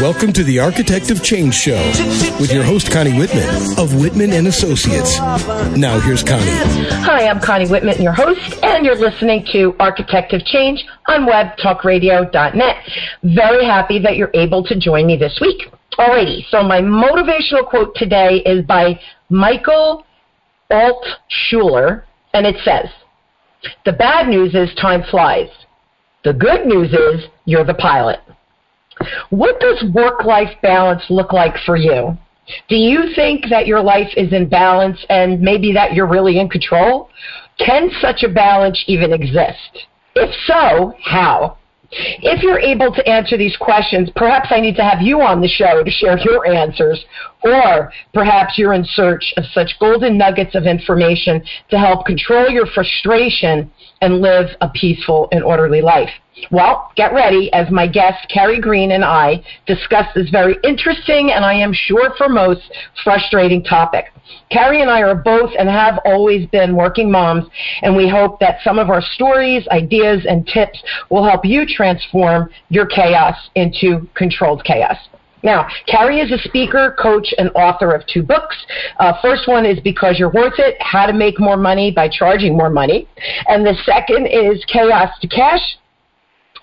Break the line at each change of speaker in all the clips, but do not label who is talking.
Welcome to the Architect of Change Show with your host Connie Whitman of Whitman and Associates. Now here's Connie.
Hi, I'm Connie Whitman, your host, and you're listening to Architect of Change on webtalkradio.net. Very happy that you're able to join me this week. Alrighty, so my motivational quote today is by Michael Altshuler, and it says, The bad news is time flies. The good news is you're the pilot. What does work life balance look like for you? Do you think that your life is in balance and maybe that you're really in control? Can such a balance even exist? If so, how? If you're able to answer these questions, perhaps I need to have you on the show to share your answers, or perhaps you're in search of such golden nuggets of information to help control your frustration and live a peaceful and orderly life. Well, get ready as my guest, Carrie Green, and I discuss this very interesting and I am sure for most frustrating topic. Carrie and I are both and have always been working moms, and we hope that some of our stories, ideas, and tips will help you transform your chaos into controlled chaos. Now, Carrie is a speaker, coach, and author of two books. Uh, first one is Because You're Worth It How to Make More Money by Charging More Money. And the second is Chaos to Cash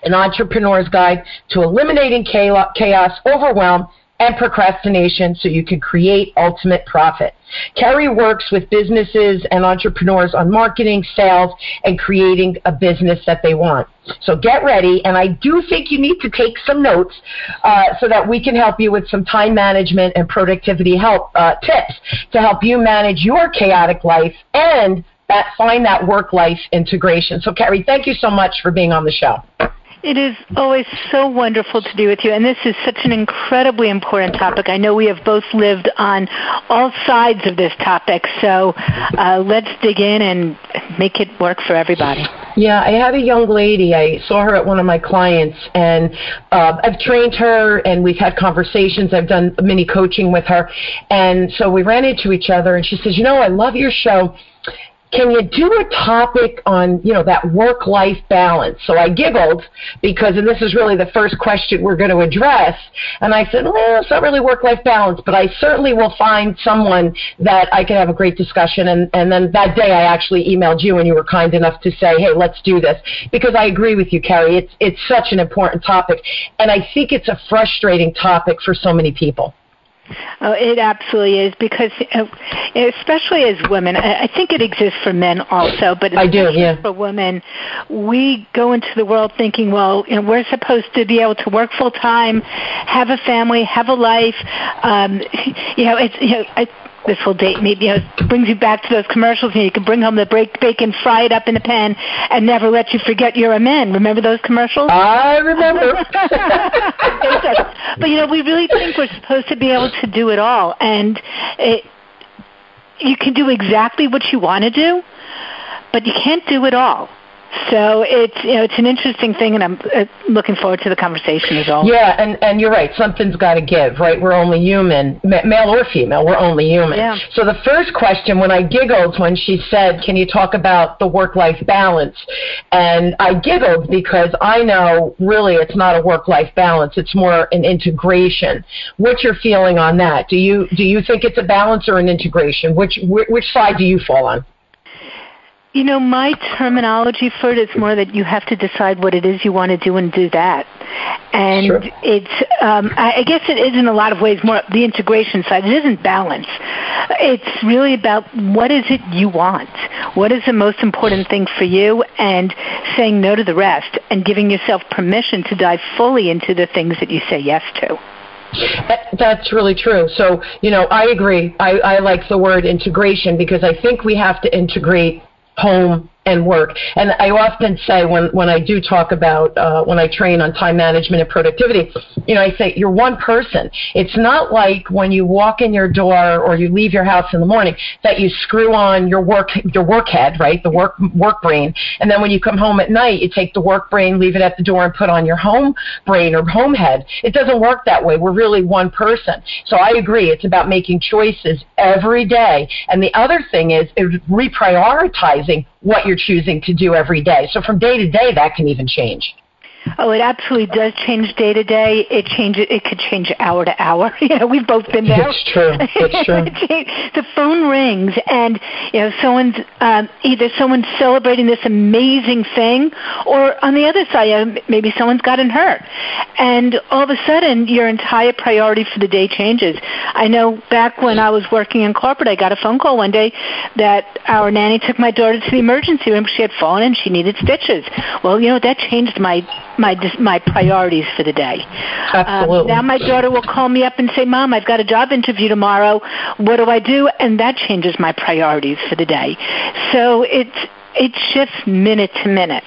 An Entrepreneur's Guide to Eliminating Chaos, Overwhelm, and procrastination so you can create ultimate profit. Carrie works with businesses and entrepreneurs on marketing, sales, and creating a business that they want. So get ready, and I do think you need to take some notes uh, so that we can help you with some time management and productivity help uh, tips to help you manage your chaotic life and that, find that work life integration. So, Carrie, thank you so much for being on the show.
It is always so wonderful to be with you, and this is such an incredibly important topic. I know we have both lived on all sides of this topic, so uh, let's dig in and make it work for everybody.
Yeah, I had a young lady. I saw her at one of my clients, and uh, I've trained her, and we've had conversations. I've done mini coaching with her, and so we ran into each other, and she says, "You know, I love your show." Can you do a topic on you know that work life balance? So i giggled because and this is really the first question we're going to address and i said well it's not really work life balance but i certainly will find someone that i can have a great discussion and and then that day i actually emailed you and you were kind enough to say hey let's do this. Because i agree with you carrie it's it's such an important topic and i think it's a frustrating topic for so many people
Oh, it absolutely is because, uh, especially as women, I think it exists for men also, but
I do, yeah.
for women, we go into the world thinking, well, you know, we're supposed to be able to work full time, have a family, have a life. Um, you know, it's you know, I, this will date me, you know, brings you back to those commercials and you can bring home the break bacon, fry it up in a pan, and never let you forget you're a man. Remember those commercials?
I remember.
but you know, we really think we're supposed to be able to do it all, and it, you can do exactly what you want to do, but you can't do it all. So it's you know it's an interesting thing, and I'm uh, looking forward to the conversation as well.
Yeah, and and you're right. Something's got to give, right? We're only human, male or female. We're only human.
Yeah.
So the first question, when I giggled when she said, "Can you talk about the work-life balance?" and I giggled because I know really it's not a work-life balance. It's more an integration. What's your feeling on that? Do you do you think it's a balance or an integration? Which which side do you fall on?
You know, my terminology for it is more that you have to decide what it is you want to do and do that. And
sure.
it's, um, I guess it is in a lot of ways more the integration side. It isn't balance. It's really about what is it you want? What is the most important thing for you? And saying no to the rest and giving yourself permission to dive fully into the things that you say yes to.
That's really true. So, you know, I agree. I, I like the word integration because I think we have to integrate home and work. And I often say when, when I do talk about, uh, when I train on time management and productivity, you know, I say you're one person. It's not like when you walk in your door or you leave your house in the morning that you screw on your work, your work head, right? The work, work brain. And then when you come home at night, you take the work brain, leave it at the door and put on your home brain or home head. It doesn't work that way. We're really one person. So I agree. It's about making choices every day. And the other thing is, is reprioritizing what you're choosing to do every day. So from day to day, that can even change.
Oh, it absolutely does change day to day. It changes. It could change hour to hour. You know, we've both been there.
It's true. It's true.
the phone rings, and you know, someone's um, either someone's celebrating this amazing thing, or on the other side, you know, maybe someone's gotten hurt, and all of a sudden, your entire priority for the day changes. I know back when I was working in corporate, I got a phone call one day that our nanny took my daughter to the emergency room. She had fallen and she needed stitches. Well, you know, that changed my my my priorities for the day.
Absolutely.
Um, now my daughter will call me up and say, "Mom, I've got a job interview tomorrow. What do I do?" And that changes my priorities for the day. So it's it shifts minute to minute.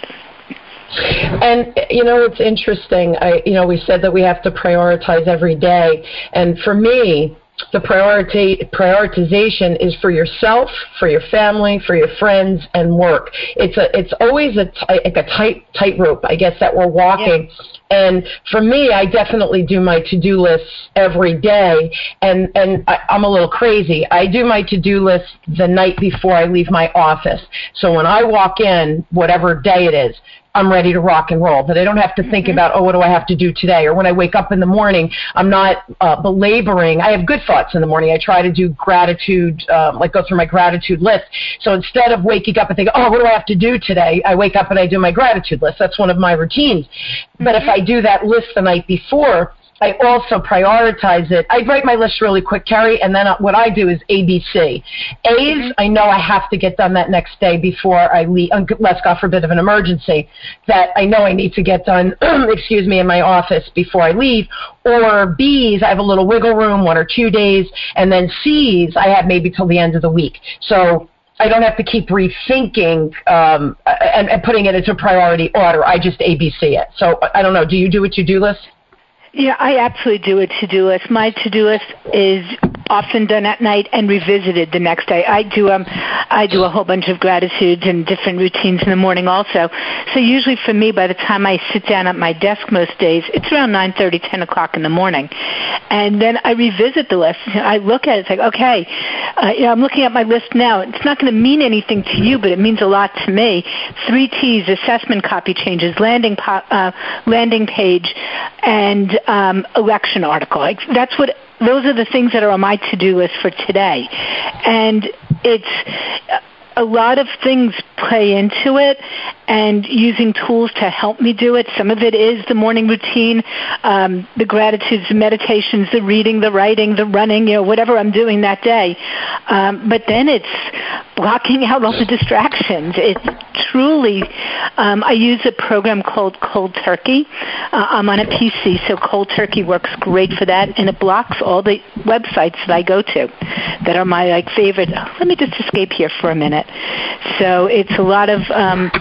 And you know it's interesting. I you know we said that we have to prioritize every day, and for me, the priority prioritization is for yourself, for your family, for your friends, and work. It's a it's always a like a tight tightrope, I guess, that we're walking. Yeah. And for me, I definitely do my to do lists every day, and and I, I'm a little crazy. I do my to do list the night before I leave my office. So when I walk in, whatever day it is, I'm ready to rock and roll. That I don't have to think mm-hmm. about, oh, what do I have to do today? Or when I wake up in the morning, I'm not uh, belaboring. I have good thoughts in the morning. I try to do gratitude, um, like go through my gratitude list. So instead of waking up and thinking, oh, what do I have to do today? I wake up and I do my gratitude list. That's one of my routines. Mm-hmm. But if mm-hmm. I do that list the night before, I also prioritize it. I write my list really quick, Carrie, and then what I do is ABC. A's, mm-hmm. I know I have to get done that next day before I leave, unless God forbid of an emergency, that I know I need to get done, excuse me, in my office before I leave. Or B's, I have a little wiggle room, one or two days, and then C's, I have maybe till the end of the week. So I don't have to keep rethinking um, and, and putting it into priority order. I just ABC it. So I don't know. Do you do a to-do list?
Yeah, I absolutely do a to-do list. My to-do list is often done at night and revisited the next day. I do um I do a whole bunch of gratitudes and different routines in the morning also. So usually for me, by the time I sit down at my desk most days, it's around nine thirty, ten o'clock in the morning, and then I revisit the list. I look at it. It's like okay, uh, you know, I'm looking at my list now. It's not going to mean anything to you, but it means a lot to me. Three T's: assessment copy changes, landing po- uh, landing page, and um, election article. Like that's what those are the things that are on my to-do list for today. And it's a lot of things play into it and using tools to help me do it. Some of it is the morning routine, um, the gratitudes, the meditations, the reading, the writing, the running, you know, whatever I'm doing that day. Um, but then it's blocking out all the distractions. It's truly, um, I use a program called Cold Turkey. Uh, I'm on a PC, so Cold Turkey works great for that, and it blocks all the websites that I go to that are my like favorite. Let me just escape here for a minute. So it's a lot of um,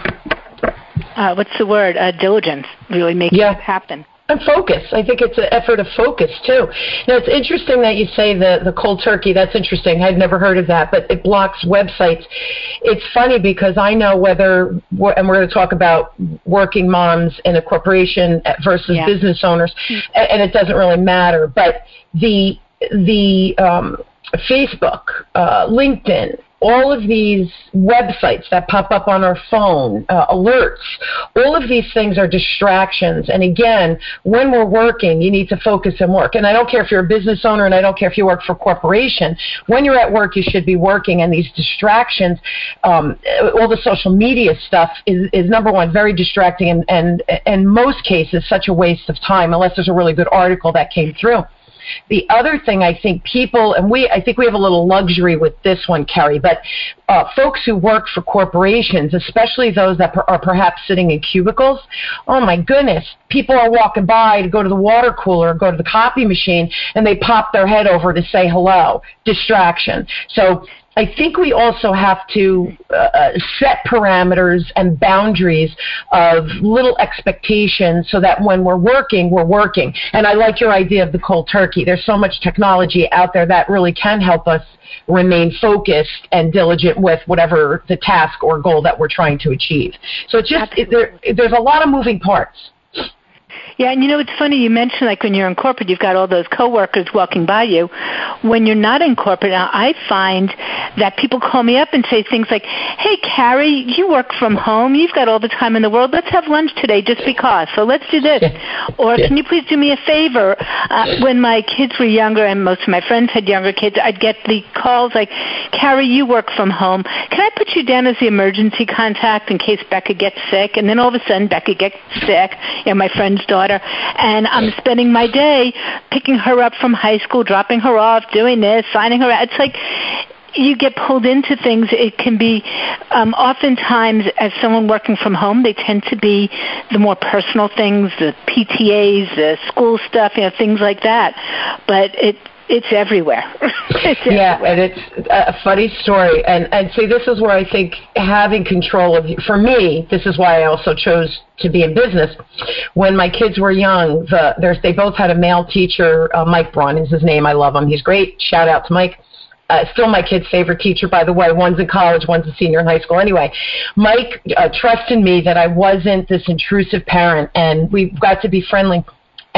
uh, what's the word? Uh, diligence, really making yeah. it happen.
And focus. I think it's an effort of focus too. Now it's interesting that you say the the cold turkey. That's interesting. I'd never heard of that, but it blocks websites. It's funny because I know whether and we're going to talk about working moms in a corporation versus yeah. business owners, and it doesn't really matter. But the the um, Facebook, uh, LinkedIn, all of these websites that pop up on our phone, uh, alerts, all of these things are distractions. And again, when we're working, you need to focus and work. And I don't care if you're a business owner and I don't care if you work for a corporation. When you're at work, you should be working. And these distractions, um, all the social media stuff is, is number one, very distracting and, and in most cases, such a waste of time unless there's a really good article that came through. The other thing I think people, and we, I think we have a little luxury with this one, Carrie, but uh, folks who work for corporations, especially those that per, are perhaps sitting in cubicles, oh my goodness, people are walking by to go to the water cooler, go to the copy machine, and they pop their head over to say hello. Distraction. So I think we also have to uh, set parameters and boundaries of little expectations so that when we're working, we're working. And I like your idea of the cold turkey. There's so much technology out there that really can help us remain focused and diligent with whatever the task or goal that we're trying to achieve. So it's just it, there, there's a lot of moving parts.
Yeah, and you know it's funny you mentioned like when you're in corporate, you've got all those coworkers walking by you. When you're not in corporate, now I find that people call me up and say things like, "Hey, Carrie, you work from home. You've got all the time in the world. Let's have lunch today, just because. So let's do this." Or can you please do me a favor? Uh, when my kids were younger, and most of my friends had younger kids, I'd get the calls like, "Carrie, you work from home. Can I put you down as the emergency contact in case Becca gets sick?" And then all of a sudden, Becca gets sick. Know, my friend's daughter daughter, and I'm spending my day picking her up from high school, dropping her off, doing this, signing her out. It's like you get pulled into things. It can be um, oftentimes as someone working from home, they tend to be the more personal things, the PTAs, the school stuff, you know, things like that. But it it's everywhere. it's
yeah,
everywhere.
and it's a funny story. And and see, this is where I think having control of for me, this is why I also chose to be in business. When my kids were young, the there's they both had a male teacher. Uh, Mike Braun is his name. I love him. He's great. Shout out to Mike. Uh, still my kid's favorite teacher, by the way. One's in college, one's a senior in high school. Anyway, Mike uh, trusted me that I wasn't this intrusive parent, and we got to be friendly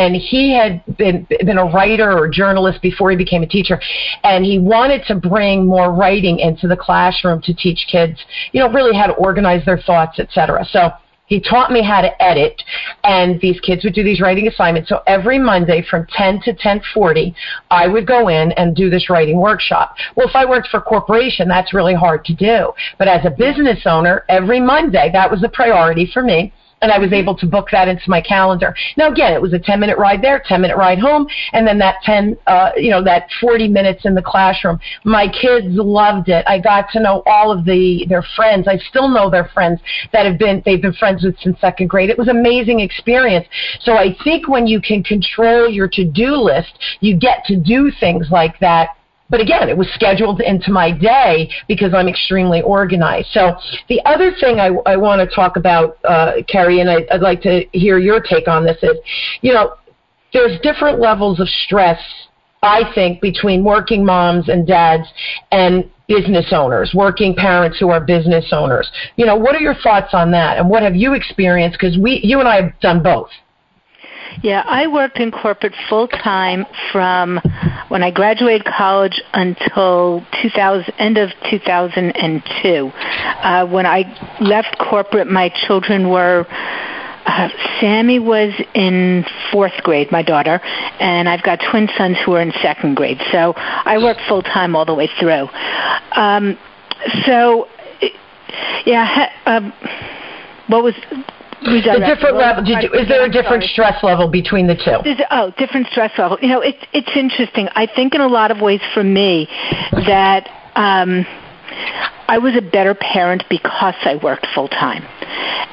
and he had been been a writer or journalist before he became a teacher. And he wanted to bring more writing into the classroom to teach kids you know really how to organize their thoughts etc so he taught me how to edit and these kids would do these writing assignments. So every monday from 10 to 10:40 I would go in and do this writing workshop. Well if I worked for a corporation that's really hard to do. But as a business owner every monday that was a priority for me and I was able to book that into my calendar. Now again, it was a 10 minute ride there, 10 minute ride home, and then that 10, uh, you know, that 40 minutes in the classroom. My kids loved it. I got to know all of the their friends. I still know their friends that have been they've been friends with since second grade. It was an amazing experience. So I think when you can control your to-do list, you get to do things like that but again, it was scheduled into my day because I'm extremely organized. So the other thing I, I want to talk about, uh, Carrie, and I, I'd like to hear your take on this is, you know, there's different levels of stress, I think, between working moms and dads and business owners, working parents who are business owners. You know, what are your thoughts on that, and what have you experienced? Because we, you and I have done both.
Yeah, I worked in corporate full time from when I graduated college until 2000, end of 2002. Uh, when I left corporate, my children were. Uh, Sammy was in fourth grade, my daughter, and I've got twin sons who are in second grade. So I worked full time all the way through. Um, so, yeah, um, what was
the different level. Did you, is there a different stress level between the two?
There's, oh, different stress level. You know, it's it's interesting. I think in a lot of ways for me that um, I was a better parent because I worked full time.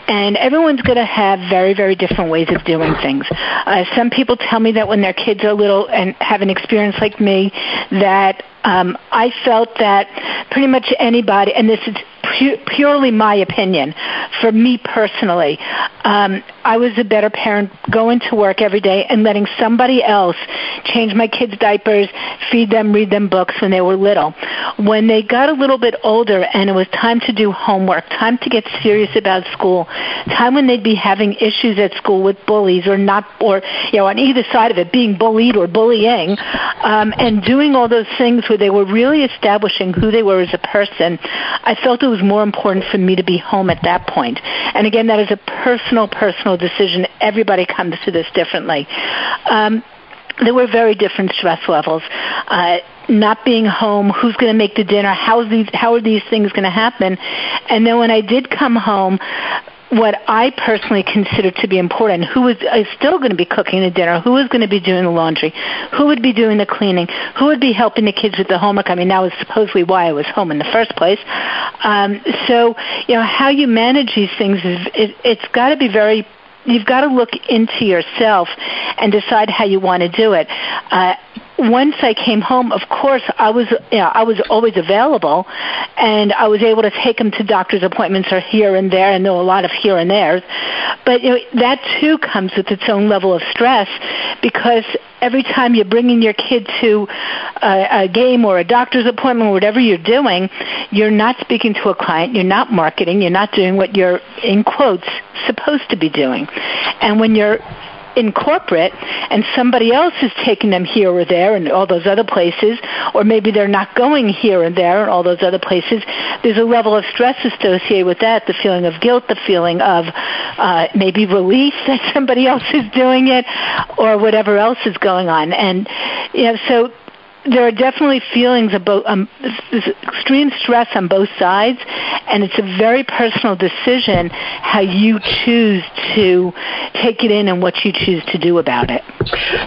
And everyone's going to have very, very different ways of doing things. Uh, some people tell me that when their kids are little and have an experience like me, that um, I felt that pretty much anybody, and this is pu- purely my opinion, for me personally, um, I was a better parent going to work every day and letting somebody else change my kids' diapers, feed them, read them books when they were little. When they got a little bit older and it was time to do homework, time to get serious about school, time when they'd be having issues at school with bullies or not, or you know, on either side of it, being bullied or bullying, um, and doing all those things where they were really establishing who they were as a person, I felt it was more important for me to be home at that point. And again, that is a personal, personal decision. Everybody comes to this differently. Um, there were very different stress levels. Uh, not being home, who's going to make the dinner, how, is these, how are these things going to happen? And then when I did come home, what I personally consider to be important. Who is, is still going to be cooking the dinner? Who is going to be doing the laundry? Who would be doing the cleaning? Who would be helping the kids with the homework? I mean, that was supposedly why I was home in the first place. Um, so, you know, how you manage these things is it, it's got to be very you've got to look into yourself and decide how you want to do it. Uh, once I came home, of course, I was you know, I was always available, and I was able to take them to doctor's appointments or here and there, and there a lot of here and there's. But you know, that too comes with its own level of stress because every time you're bringing your kid to a, a game or a doctor's appointment or whatever you're doing, you're not speaking to a client, you're not marketing, you're not doing what you're in quotes supposed to be doing, and when you're in corporate and somebody else is taking them here or there and all those other places, or maybe they're not going here and there and all those other places, there's a level of stress associated with that, the feeling of guilt, the feeling of uh, maybe relief that somebody else is doing it, or whatever else is going on. And, you know, so there are definitely feelings both, um, extreme stress on both sides, and it's a very personal decision how you choose to take it in and what you choose to do about it.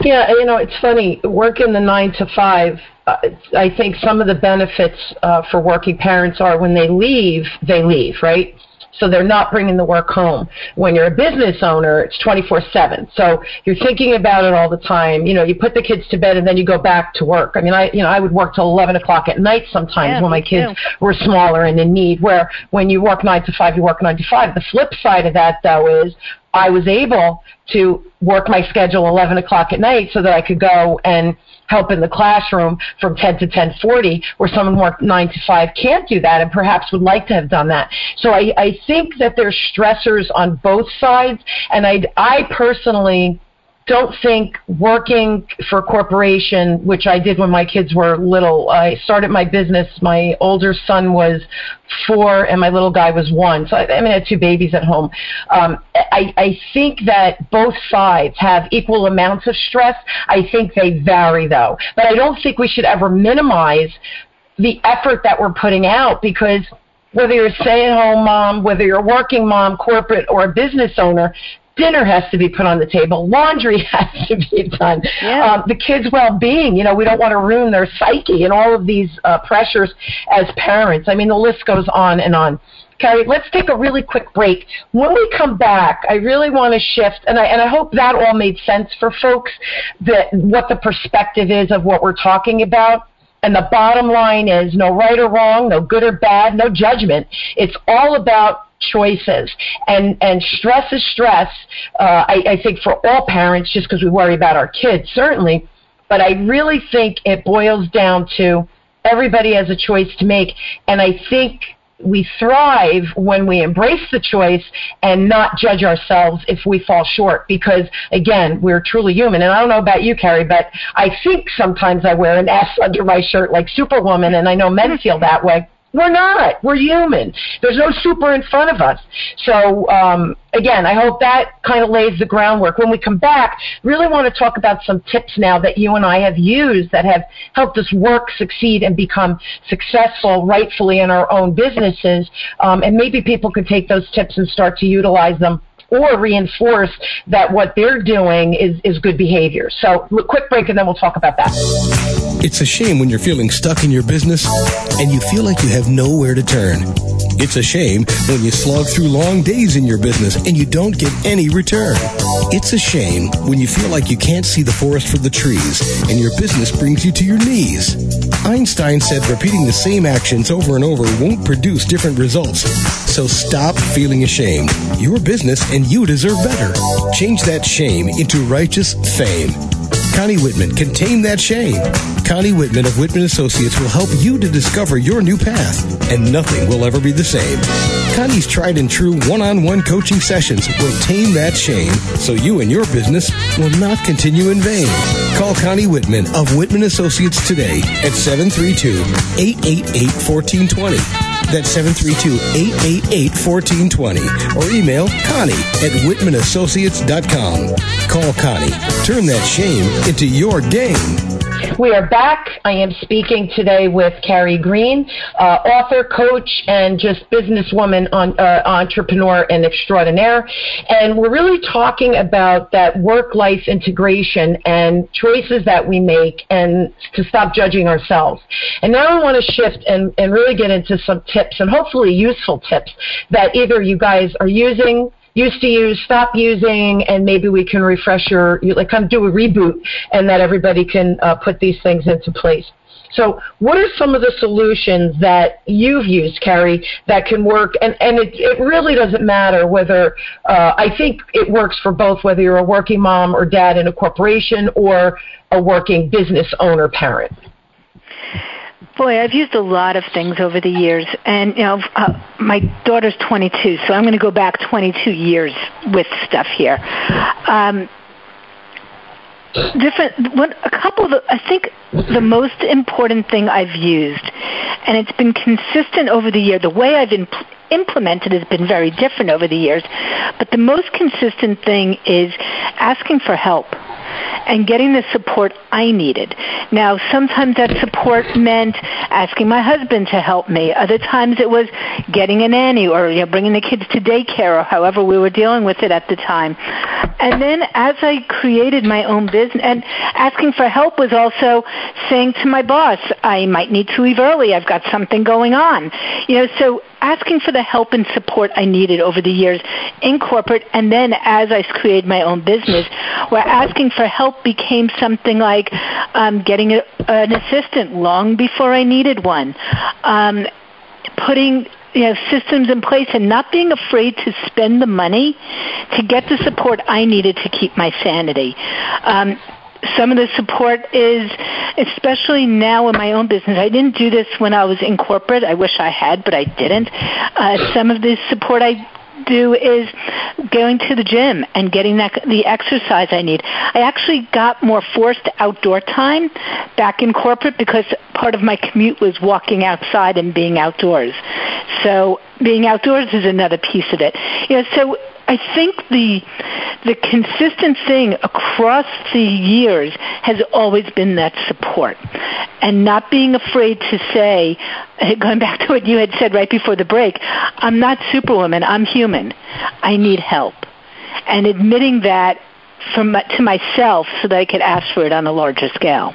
Yeah, you know, it's funny. Working the nine to five, uh, I think some of the benefits uh, for working parents are when they leave, they leave, right? So they're not bringing the work home. When you're a business owner, it's 24/7. So you're thinking about it all the time. You know, you put the kids to bed and then you go back to work. I mean, I you know I would work till 11 o'clock at night sometimes
yeah,
when my kids too. were smaller and in need. Where when you work nine to five, you work nine to five. The flip side of that though is I was able to work my schedule 11 o'clock at night so that I could go and help in the classroom from 10 to 10:40, where someone who worked 9 to 5 can't do that and perhaps would like to have done that. So I, I think that there's stressors on both sides, and I, I personally don't think working for a corporation, which I did when my kids were little, I started my business. My older son was four and my little guy was one. So I, I mean, I had two babies at home. Um, I, I think that both sides have equal amounts of stress. I think they vary though. But I don't think we should ever minimize the effort that we're putting out because whether you're a stay-at-home mom, whether you're a working mom, corporate, or a business owner, dinner has to be put on the table, laundry has to be done,
yeah. um,
the kids' well-being. You know, we don't want to ruin their psyche and all of these uh, pressures as parents. I mean, the list goes on and on. Carrie, let's take a really quick break. When we come back, I really want to shift, and I, and I hope that all made sense for folks, that what the perspective is of what we're talking about. And the bottom line is no right or wrong, no good or bad, no judgment. It's all about choices. And and stress is stress. Uh, I, I think for all parents, just because we worry about our kids, certainly. But I really think it boils down to everybody has a choice to make, and I think we thrive when we embrace the choice and not judge ourselves if we fall short because again we're truly human and i don't know about you carrie but i think sometimes i wear an s under my shirt like superwoman and i know men feel that way we're not. We're human. There's no super in front of us. So um, again, I hope that kind of lays the groundwork. When we come back, really want to talk about some tips now that you and I have used that have helped us work, succeed, and become successful rightfully in our own businesses. Um, and maybe people could take those tips and start to utilize them or reinforce that what they're doing is, is good behavior. So, quick break and then we'll talk about that.
It's a shame when you're feeling stuck in your business and you feel like you have nowhere to turn. It's a shame when you slog through long days in your business and you don't get any return. It's a shame when you feel like you can't see the forest for the trees and your business brings you to your knees. Einstein said repeating the same actions over and over won't produce different results. So stop feeling ashamed. Your business and you deserve better. Change that shame into righteous fame. Connie Whitman can tame that shame. Connie Whitman of Whitman Associates will help you to discover your new path, and nothing will ever be the same. Connie's tried and true one on one coaching sessions will tame that shame so you and your business will not continue in vain. Call Connie Whitman of Whitman Associates today at 732 888 1420. That's 732-888-1420. Or email Connie at WhitmanAssociates.com. Call Connie. Turn that shame into your game.
We are back. I am speaking today with Carrie Green, uh, author, coach, and just businesswoman, on, uh, entrepreneur, and extraordinaire. And we're really talking about that work life integration and choices that we make and to stop judging ourselves. And now I want to shift and, and really get into some tips and hopefully useful tips that either you guys are using used to use, stop using, and maybe we can refresh your, you like kind of do a reboot, and that everybody can uh, put these things into place. So, what are some of the solutions that you've used, Carrie, that can work? And, and it, it really doesn't matter whether, uh, I think it works for both, whether you're a working mom or dad in a corporation or a working business owner parent.
Boy, I've used a lot of things over the years, and you know, uh, my daughter's 22, so I'm going to go back 22 years with stuff here. Um, different. What a couple of I think the most important thing I've used, and it's been consistent over the year. The way I've impl- implemented has been very different over the years, but the most consistent thing is asking for help and getting the support I needed. Now, sometimes that support meant asking my husband to help me. Other times it was getting a nanny or you know, bringing the kids to daycare or however we were dealing with it at the time. And then as I created my own business, and asking for help was also saying to my boss, I might need to leave early. I've got something going on. You know, so asking for the help and support I needed over the years in corporate and then as I created my own business, where asking for help became something like um, getting a, an assistant long before I needed one. Um, putting you know, systems in place and not being afraid to spend the money to get the support I needed to keep my sanity. Um, some of the support is, especially now in my own business. I didn't do this when I was in corporate. I wish I had, but I didn't. Uh, some of the support I do is going to the gym and getting that the exercise I need. I actually got more forced outdoor time back in corporate because part of my commute was walking outside and being outdoors. So being outdoors is another piece of it. You know, so I think the the consistent thing across the years has always been that support and not being afraid to say going back to what you had said right before the break I'm not superwoman I'm human. I need help. And admitting that from to myself so that I could ask for it on a larger scale.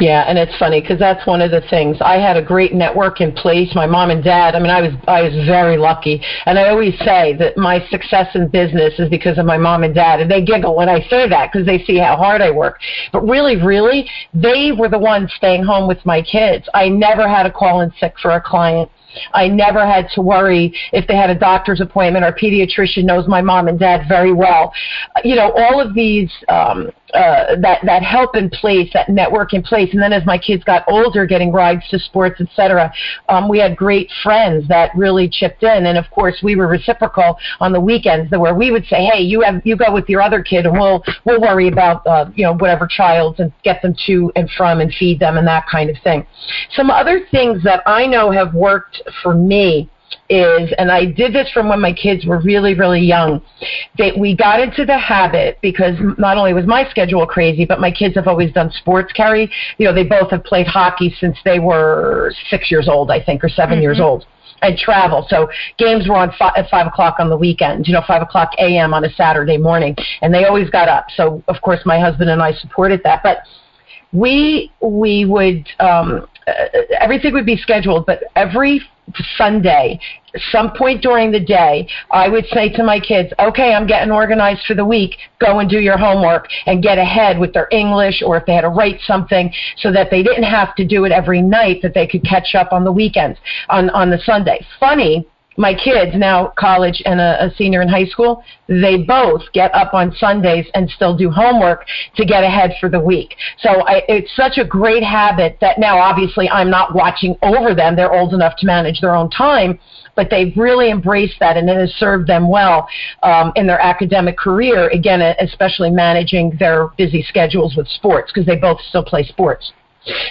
Yeah, and it's funny because that's one of the things. I had a great network in place. My mom and dad. I mean, I was I was very lucky, and I always say that my success in business is because of my mom and dad, and they giggle when I say that because they see how hard I work. But really, really, they were the ones staying home with my kids. I never had to call in sick for a client. I never had to worry if they had a doctor's appointment. Our pediatrician knows my mom and dad very well. You know, all of these um, uh, that that help in place, that network in place. And then as my kids got older, getting rides to sports, etc., um, we had great friends that really chipped in. And of course, we were reciprocal on the weekends, where we would say, "Hey, you have you go with your other kid, and we'll we'll worry about uh, you know whatever child and get them to and from and feed them and that kind of thing." Some other things that I know have worked for me is, and I did this from when my kids were really, really young, that we got into the habit because not only was my schedule crazy, but my kids have always done sports Carrie. You know, they both have played hockey since they were six years old, I think, or 7 mm-hmm. years old and travel. So games were on fi- at five o'clock on the weekend, you know, five o'clock a.m. on a Saturday morning, and they always got up. So of course, my husband and I supported that, but we we would um, uh, everything would be scheduled, but every Sunday, some point during the day, I would say to my kids, okay, I'm getting organized for the week. Go and do your homework and get ahead with their English or if they had to write something so that they didn't have to do it every night, that they could catch up on the weekends, on, on the Sunday. Funny my kids now college and a, a senior in high school they both get up on sundays and still do homework to get ahead for the week. So I, it's such a great habit that now obviously i'm not watching over them. They're old enough to manage their own time but they've really embraced that and it has served them well um, in their academic career. Again especially managing their busy schedules with sports because they both still play sports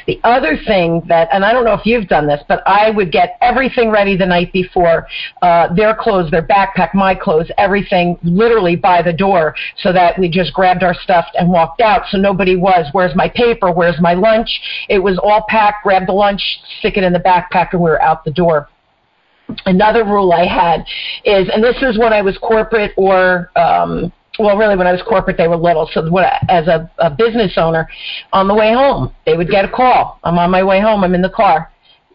the other thing that, and I don't know if you've done this, but I would get everything ready the night before, uh, their clothes, their backpack, my clothes, everything literally by the door so that we just grabbed our stuff and walked out. So nobody was, where's my paper? Where's my lunch? It was all packed, grab the lunch, stick it in the backpack, and we were out the door. Another rule I had is, and this is when I was corporate or um, well, really, when I was corporate, they were little. So, what, as a, a business owner, on the way home, they would get a call. I'm on my way home. I'm in the car.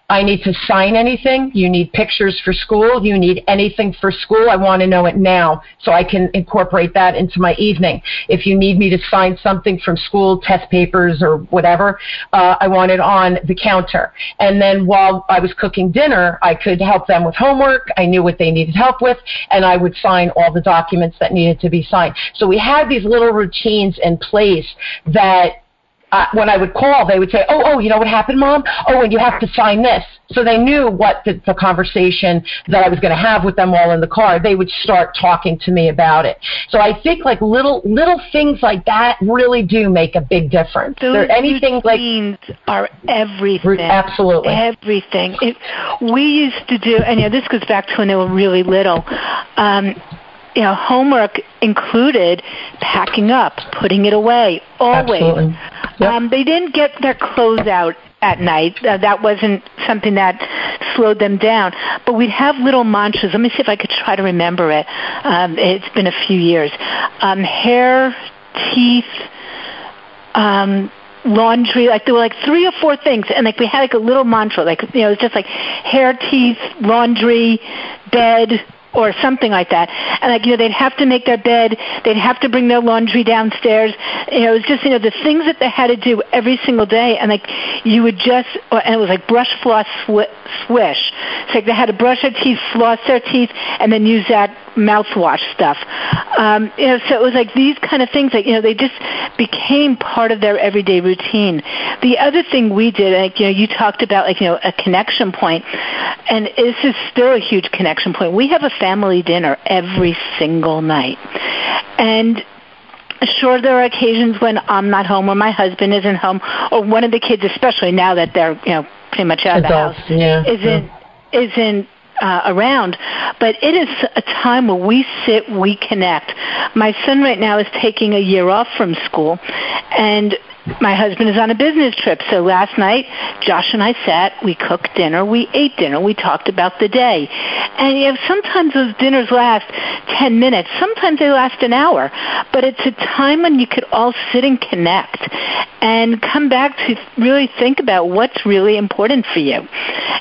I need to sign anything. You need pictures for school. You need anything for school. I want to know it now so I can incorporate that into my evening. If you need me to sign something from school, test papers or whatever, uh, I want it on the counter. And then while I was cooking dinner, I could help them with homework. I knew what they needed help with, and I would sign all the documents that needed to be signed. So we had these little routines in place that uh, when I would call, they would say, "Oh, oh, you know what happened, mom? Oh, and you have to sign this." So they knew what the, the conversation that I was going to have with them while in the car. They would start talking to me about it. So I think like little little things like that really do make a big difference.
Those
there anything like
are everything.
Absolutely,
everything. It, we used to do, and you know, this goes back to when they were really little. Um, you know, homework included packing up, putting it away, always.
Absolutely. Yep.
Um, they didn't get their clothes out at night. Uh, that wasn't something that slowed them down. But we'd have little mantras. Let me see if I could try to remember it. Um, it's been a few years. Um, hair, teeth, um, laundry like there were like three or four things and like we had like a little mantra like you know it was just like hair teeth laundry bed or something like that. And like, you know, they'd have to make their bed, they'd have to bring their laundry downstairs. You know, it was just, you know, the things that they had to do every single day. And like, you would just, and it was like brush, floss, swish. It's like they had to brush their teeth, floss their teeth, and then use that mouthwash stuff. Um, you know, so it was like these kind of things that, you know, they just became part of their everyday routine. The other thing we did, like, you know, you talked about like, you know, a connection point, and this is still a huge connection point. We have a family dinner every single night. And sure there are occasions when I'm not home or my husband isn't home or one of the kids especially now that they're, you know, pretty much out
Adults,
of the
house
yeah, isn't
yeah.
isn't uh, around, but it is a time where we sit, we connect. My son right now is taking a year off from school, and my husband is on a business trip. So last night, Josh and I sat, we cooked dinner, we ate dinner, we talked about the day. And you know, sometimes those dinners last 10 minutes, sometimes they last an hour. But it's a time when you could all sit and connect and come back to really think about what's really important for you.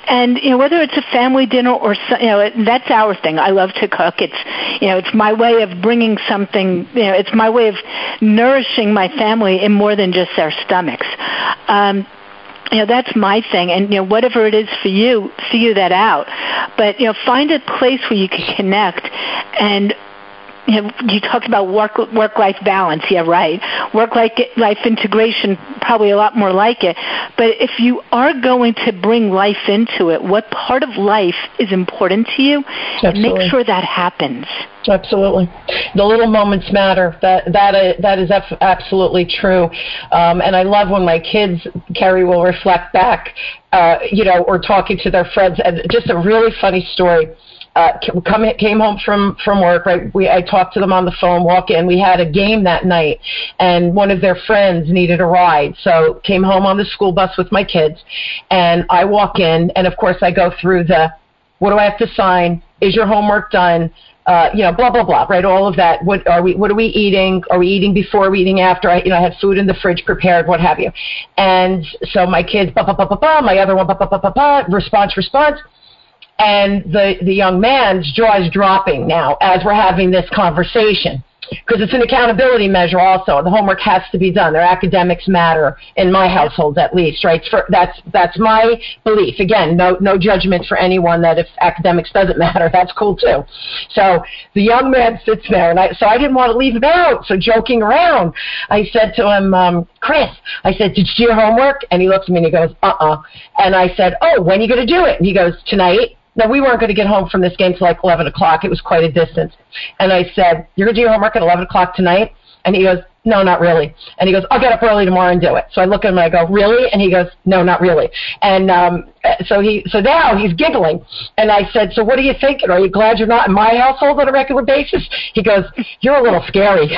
And you know, whether it's a family dinner or you know, that's our thing. I love to cook. It's you know, it's my way of bringing something. You know, it's my way of nourishing my family in more than just their stomachs. Um, you know that's my thing and you know whatever it is for you figure that out but you know find a place where you can connect and you, know, you talked about work work life balance. Yeah, right. Work life life integration, probably a lot more like it. But if you are going to bring life into it, what part of life is important to you?
Absolutely.
Make sure that happens.
Absolutely, the little moments matter. That that uh, that is absolutely true. Um, and I love when my kids, Carrie, will reflect back, uh, you know, or talking to their friends. And just a really funny story uh, come came home from from work. Right, we I talked to them on the phone. Walk in. We had a game that night, and one of their friends needed a ride, so came home on the school bus with my kids, and I walk in, and of course I go through the, what do I have to sign? Is your homework done? Uh, you know, blah blah blah, right? All of that. What are we? What are we eating? Are we eating before? Are we eating after? I, you know, I had food in the fridge prepared, what have you. And so my kids, blah blah blah blah blah. My other one, blah blah blah blah blah. Response, response and the, the young man's jaw is dropping now as we're having this conversation. Because it's an accountability measure also. The homework has to be done. Their academics matter in my household at least right? For, that's that's my belief. Again no no judgment for anyone that if academics doesn't matter that's cool too. So the young man sits there and I so I didn't want to leave him out so joking around I said to him um Chris I said did you do your homework? And he looks at me and he goes uh-uh. And I said oh when are you going to do it? And he goes tonight now, we weren't going to get home from this game till like 11 o'clock. It was quite a distance. And I said, You're going to do your homework at 11 o'clock tonight? And he goes, No, not really. And he goes, I'll get up early tomorrow and do it. So I look at him and I go, Really? And he goes, No, not really. And um, so he, so now he's giggling. And I said, So what are you thinking? Are you glad you're not in my household on a regular basis? He goes, You're a little scary. it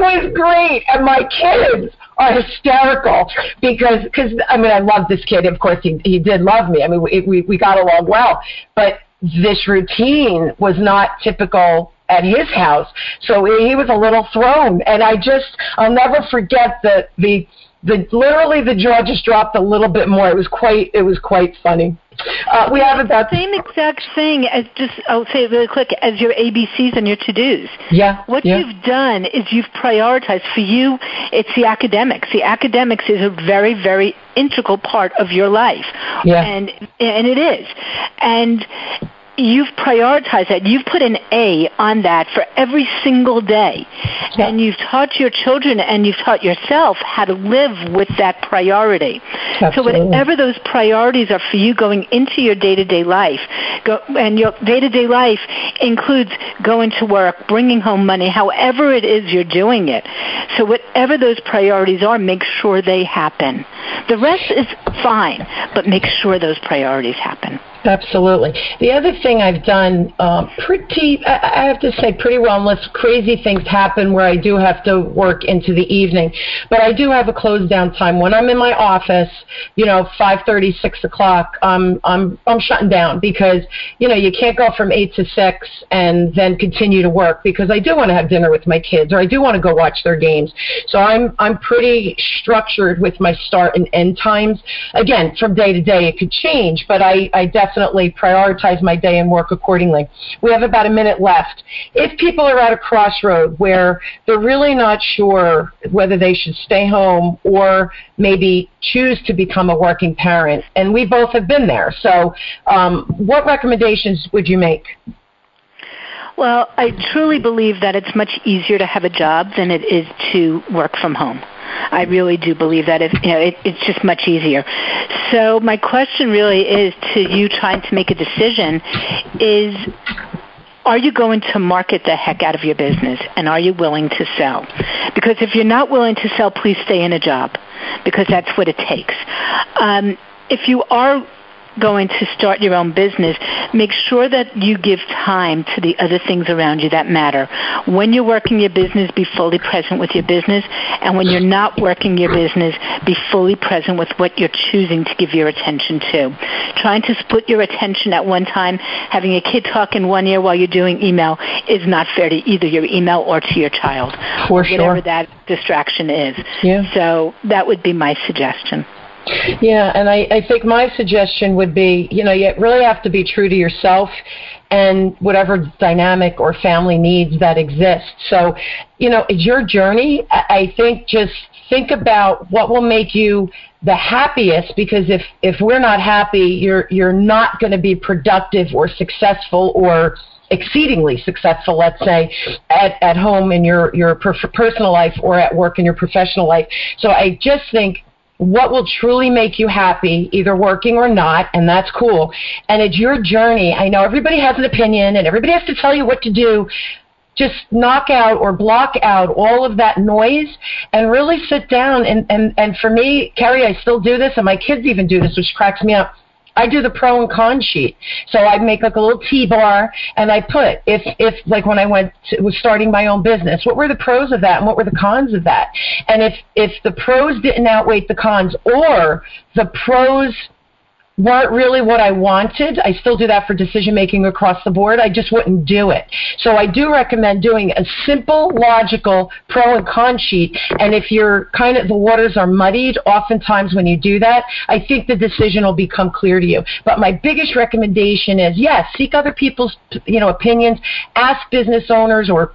was great. And my kids are hysterical because because I mean I love this kid. Of course, he he did love me. I mean we we, we got along well, but this routine was not typical at his house. So he was a little thrown, and I just I'll never forget the the the literally the jaw just dropped a little bit more. It was quite it was quite funny. Uh, we have about the
same exact thing as just I'll say it really quick as your ABCs and your to dos.
Yeah.
What
yeah.
you've done is you've prioritized. For you, it's the academics. The academics is a very very integral part of your life.
Yeah.
And and it is. And you've prioritized that. You've put an A on that for every single day. yeah. and you've taught your children and you've taught yourself how to live with that priority.
Absolutely.
So whatever those priorities are for you going into your day-to-day life, go, and your day-to-day life includes going to work, bringing home money, however it is you're doing it. So whatever those priorities are, make sure they happen. The rest is fine, but make sure those priorities happen.
Absolutely. The other thing I've done um, pretty, I have to say, pretty well, unless crazy things happen where I do have to work into the evening. But I do have a close down time. When I'm in my office, you know, five thirty, six o'clock, I'm I'm I'm shutting down because you know you can't go from eight to six and then continue to work because I do want to have dinner with my kids or I do want to go watch their games. So I'm I'm pretty structured with my start and end times. Again, from day to day it could change, but I I definitely definitely prioritize my day and work accordingly. We have about a minute left. If people are at a crossroad where they're really not sure whether they should stay home or maybe choose to become a working parent, and we both have been there, so um, what recommendations would you make?
Well, I truly believe that it's much easier to have a job than it is to work from home. I really do believe that if you know, it, it's just much easier. So my question really is to you trying to make a decision is are you going to market the heck out of your business and are you willing to sell? Because if you're not willing to sell, please stay in a job because that's what it takes. Um, if you are going to start your own business, make sure that you give time to the other things around you that matter. When you're working your business, be fully present with your business. And when you're not working your business, be fully present with what you're choosing to give your attention to. Trying to split your attention at one time, having a kid talk in one ear while you're doing email is not fair to either your email or to your child.
For sure.
Whatever that distraction is.
Yeah.
So that would be my suggestion.
Yeah, and I, I think my suggestion would be, you know, you really have to be true to yourself and whatever dynamic or family needs that exist. So, you know, it's your journey. I think just think about what will make you the happiest because if if we're not happy, you're you're not going to be productive or successful or exceedingly successful, let's say, at, at home in your, your personal life or at work in your professional life. So I just think what will truly make you happy, either working or not, and that's cool. And it's your journey. I know everybody has an opinion and everybody has to tell you what to do. Just knock out or block out all of that noise and really sit down. And, and, and for me, Carrie, I still do this, and my kids even do this, which cracks me up. I do the pro and con sheet. So I make like a little T bar and I put if if like when I went to, was starting my own business, what were the pros of that and what were the cons of that? And if if the pros didn't outweigh the cons or the pros weren't really what I wanted. I still do that for decision making across the board. I just wouldn't do it. So I do recommend doing a simple, logical pro and con sheet. And if you're kind of the waters are muddied, oftentimes when you do that, I think the decision will become clear to you. But my biggest recommendation is yes, seek other people's you know opinions, ask business owners or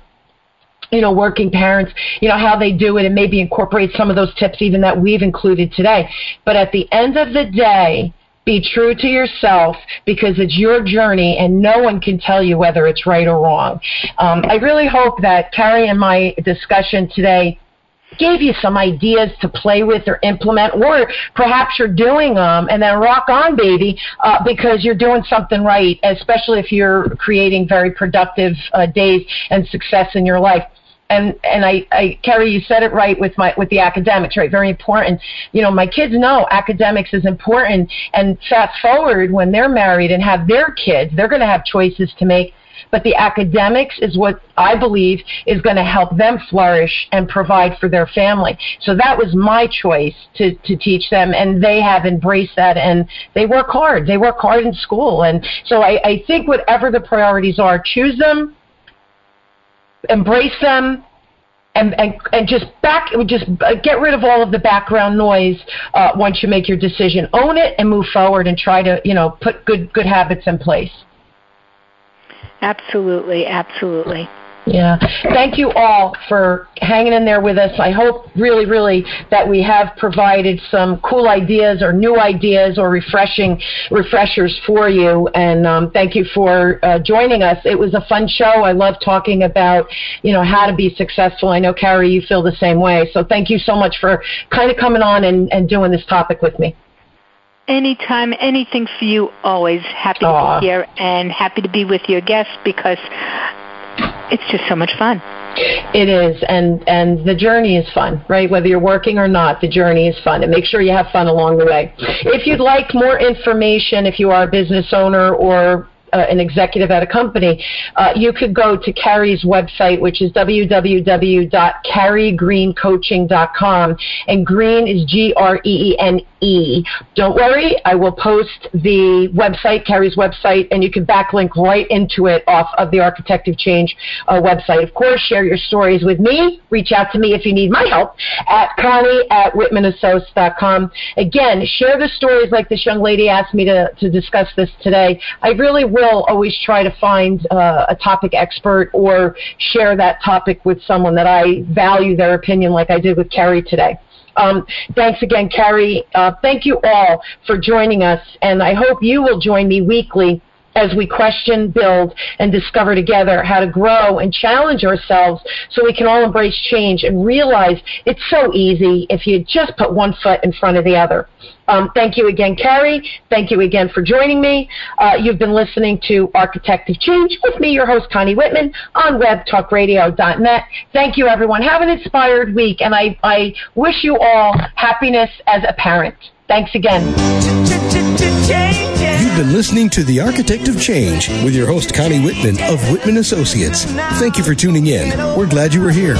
you know, working parents, you know, how they do it and maybe incorporate some of those tips even that we've included today. But at the end of the day, be true to yourself because it's your journey and no one can tell you whether it's right or wrong. Um, I really hope that Carrie and my discussion today gave you some ideas to play with or implement, or perhaps you're doing them and then rock on, baby, uh, because you're doing something right, especially if you're creating very productive uh, days and success in your life and and I, I Carrie, you said it right with my with the academics, right? Very important. You know, my kids know academics is important. And fast forward when they're married and have their kids, they're going to have choices to make. But the academics is what I believe is going to help them flourish and provide for their family. So that was my choice to, to teach them, and they have embraced that, and they work hard. They work hard in school. And so I, I think whatever the priorities are, choose them, embrace them, and, and, and just back, just get rid of all of the background noise uh, once you make your decision. Own it and move forward and try to, you know, put good good habits in place.
Absolutely, absolutely.
Yeah. Thank you all for hanging in there with us. I hope really, really that we have provided some cool ideas or new ideas or refreshing refreshers for you. And um, thank you for uh, joining us. It was a fun show. I love talking about, you know, how to be successful. I know, Carrie, you feel the same way. So thank you so much for kind of coming on and, and doing this topic with me.
Anytime, anything for you, always happy Aww. to be here and happy to be with your guests because it's just so much fun.
It is, and and the journey is fun, right? Whether you're working or not, the journey is fun, and make sure you have fun along the way. If you'd like more information, if you are a business owner or uh, an executive at a company, uh, you could go to Carrie's website, which is www.carriegreenecoaching.com. And green is G R E E N E. Don't worry, I will post the website, Carrie's website, and you can backlink right into it off of the Architect of Change uh, website. Of course, share your stories with me. Reach out to me if you need my help at Connie at WhitmanAssociates.com. Again, share the stories like this young lady asked me to, to discuss this today. I really will always try to find uh, a topic expert or share that topic with someone that I value their opinion like I did with Carrie today. Um, thanks again, Carrie. Uh, thank you all for joining us, and I hope you will join me weekly as we question, build, and discover together how to grow and challenge ourselves so we can all embrace change and realize it's so easy if you just put one foot in front of the other. Um, thank you again, Carrie. Thank you again for joining me. Uh, you've been listening to Architect of Change with me, your host, Connie Whitman, on webtalkradio.net. Thank you, everyone. Have an inspired week, and I, I wish you all happiness as a parent. Thanks again.
You've been listening to The Architect of Change with your host, Connie Whitman of Whitman Associates. Thank you for tuning in. We're glad you were here.